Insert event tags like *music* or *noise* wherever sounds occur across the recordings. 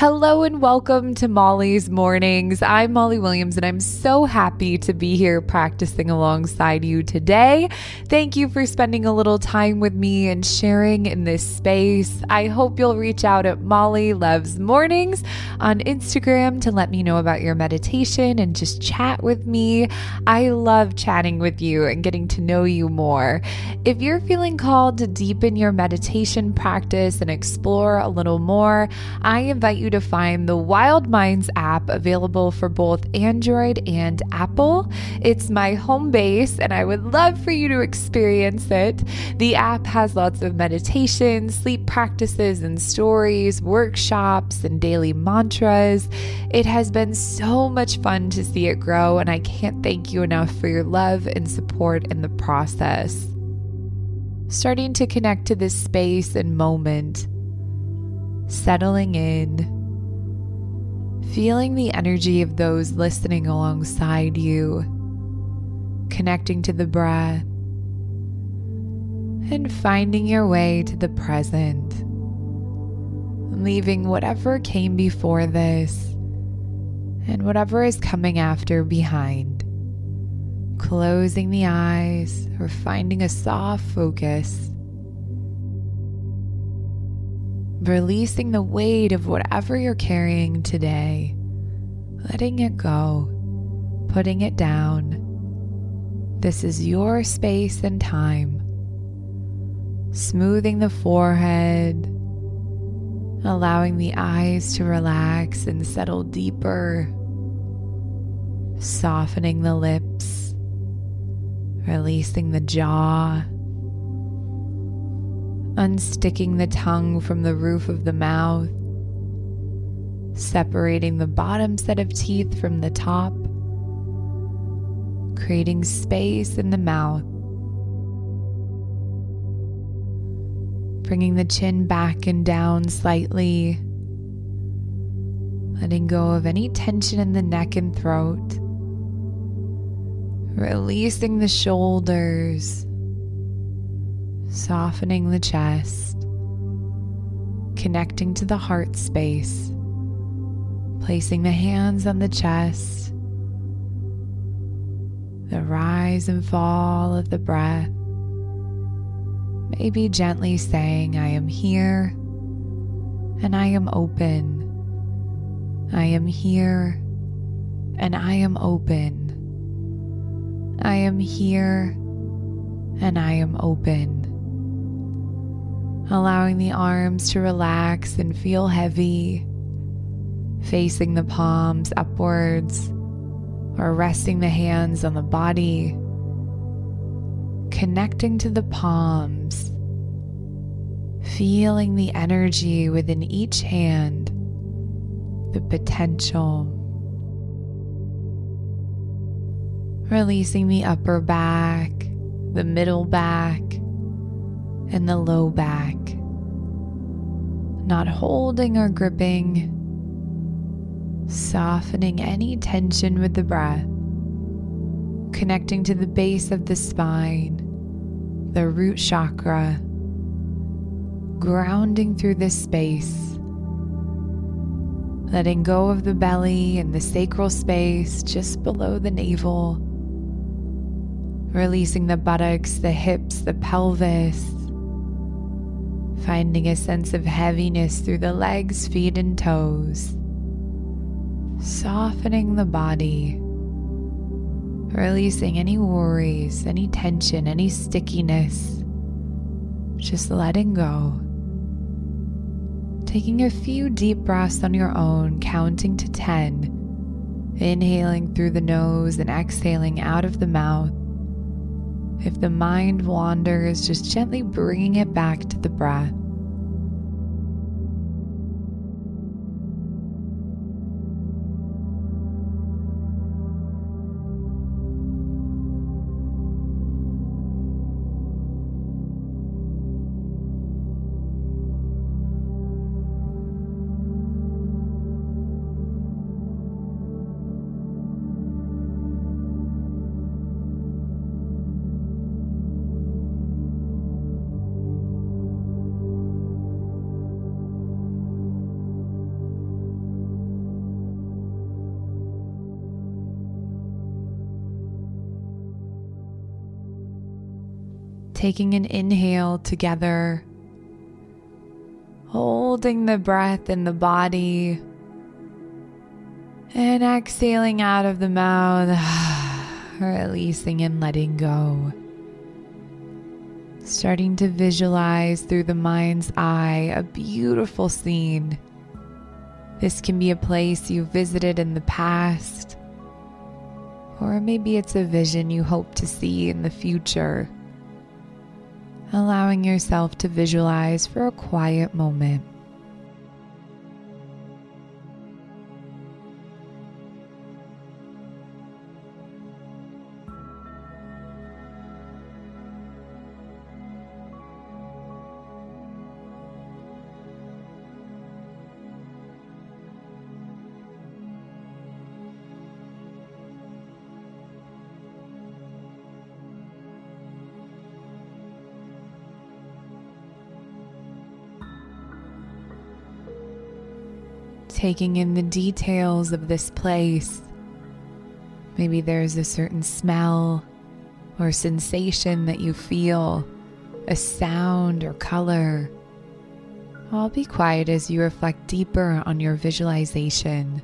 Hello and welcome to Molly's Mornings. I'm Molly Williams and I'm so happy to be here practicing alongside you today. Thank you for spending a little time with me and sharing in this space. I hope you'll reach out at Molly Loves Mornings on Instagram to let me know about your meditation and just chat with me. I love chatting with you and getting to know you more. If you're feeling called to deepen your meditation practice and explore a little more, I invite you to find the Wild Minds app available for both Android and Apple. It's my home base, and I would love for you to experience it. The app has lots of meditation, sleep practices, and stories, workshops, and daily mantras. It has been so much fun to see it grow, and I can't thank you enough for your love and support in the process. Starting to connect to this space and moment, settling in feeling the energy of those listening alongside you, connecting to the breath, and finding your way to the present, leaving whatever came before this and whatever is coming after behind. Closing the eyes or finding a soft focus releasing the weight of whatever you're carrying today, letting it go, putting it down. This is your space and time. Smoothing the forehead, allowing the eyes to relax and settle deeper, softening the lips, releasing the jaw unsticking the tongue from the roof of the mouth, separating the bottom set of teeth from the top, creating space in the mouth, bringing the chin back and down slightly, letting go of any tension in the neck and throat. Releasing the shoulders, softening the chest, connecting to the heart space, placing the hands on the chest, the rise and fall of the breath, maybe gently saying, I am here and I am open. I am here and I am open. I am here and I am open allowing the arms to relax and feel heavy, facing the palms upwards or resting the hands on the body, connecting to the palms, feeling the energy within each hand, the potential. Releasing the upper back, the middle back, and the low back, not holding or gripping, softening any tension with the breath, connecting to the base of the spine, the root chakra, grounding through this space. Letting go of the belly and the sacral space just below the navel. Releasing the buttocks, the hips, the pelvis, finding a sense of heaviness through the legs, feet, and toes. Softening the body, releasing any worries, any tension, any stickiness. Just letting go. Taking a few deep breaths on your own, counting to 10. Inhaling through the nose and exhaling out of the mouth. If the mind wanders, just gently bringing it back to the breath. Taking an inhale together, holding the breath in the body, and exhaling out of the mouth, *sighs* releasing and letting go. Starting to visualize through the mind's eye a beautiful scene. This can be a place you visited in the past, or maybe it's a vision you hope to see in the future allowing yourself to visualize for a quiet moment. Taking in the details of this place. Maybe there's a certain smell or sensation that you feel, a sound or color. I'll be quiet as you reflect deeper on your visualization.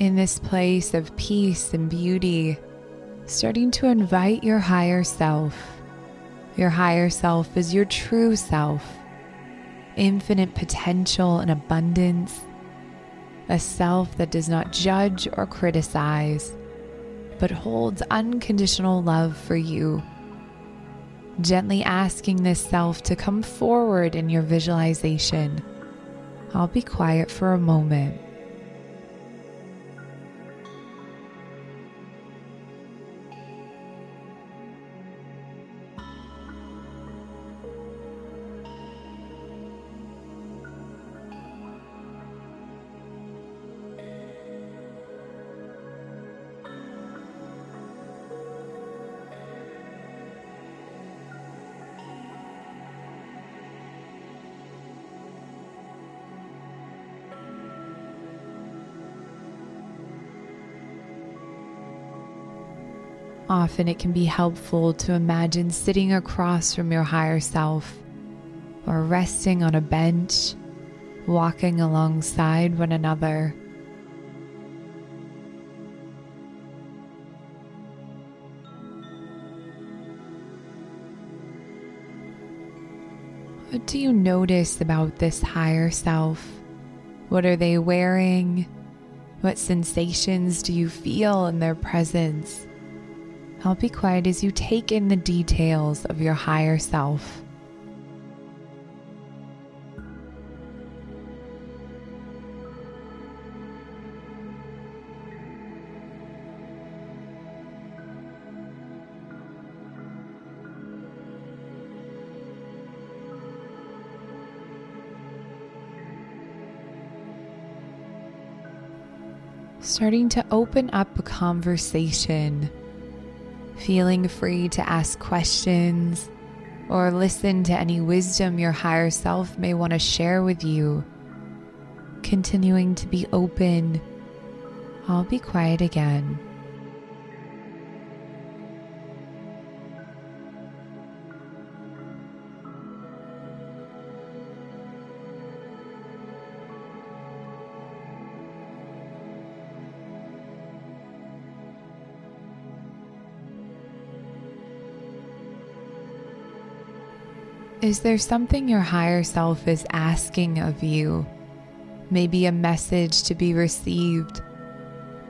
In this place of peace and beauty, starting to invite your higher self. Your higher self is your true self, infinite potential and abundance, a self that does not judge or criticize, but holds unconditional love for you. Gently asking this self to come forward in your visualization. I'll be quiet for a moment. Often it can be helpful to imagine sitting across from your higher self or resting on a bench, walking alongside one another. What do you notice about this higher self? What are they wearing? What sensations do you feel in their presence? I'll be quiet as you take in the details of your higher self. starting to open up a conversation feeling free to ask questions or listen to any wisdom your higher self may want to share with you. Continuing to be open, I'll be quiet again. Is there something your higher self is asking of you? Maybe a message to be received,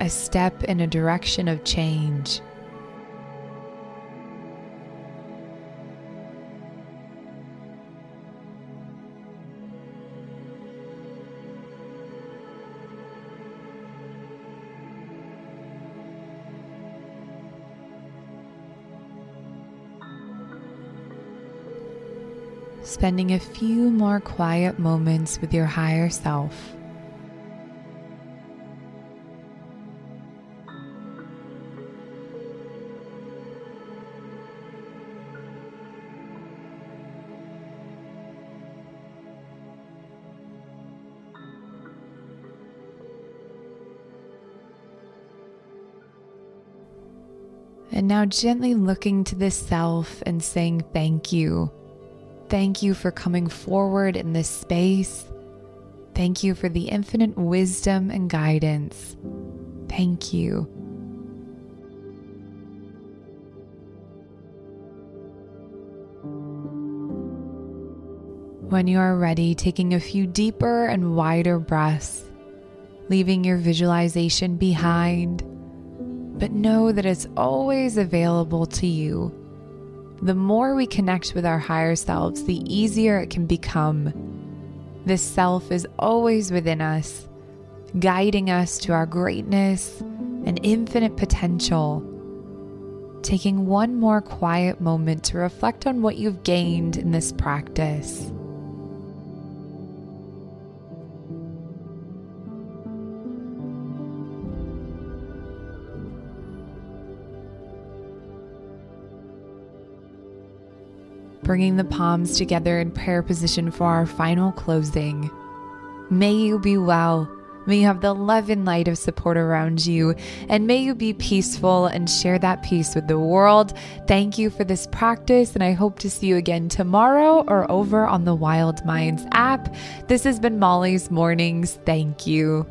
a step in a direction of change. Spending a few more quiet moments with your higher self. And now gently looking to this self and saying thank you Thank you for coming forward in this space. Thank you for the infinite wisdom and guidance. Thank you. When you are ready, taking a few deeper and wider breaths, leaving your visualization behind, but know that it's always available to you the more we connect with our higher selves, the easier it can become. This self is always within us, guiding us to our greatness and infinite potential. Taking one more quiet moment to reflect on what you've gained in this practice. Bringing the palms together in prayer position for our final closing. May you be well. May you have the love and light of support around you, and may you be peaceful and share that peace with the world. Thank you for this practice, and I hope to see you again tomorrow or over on the Wild Minds app. This has been Molly's Mornings. Thank you.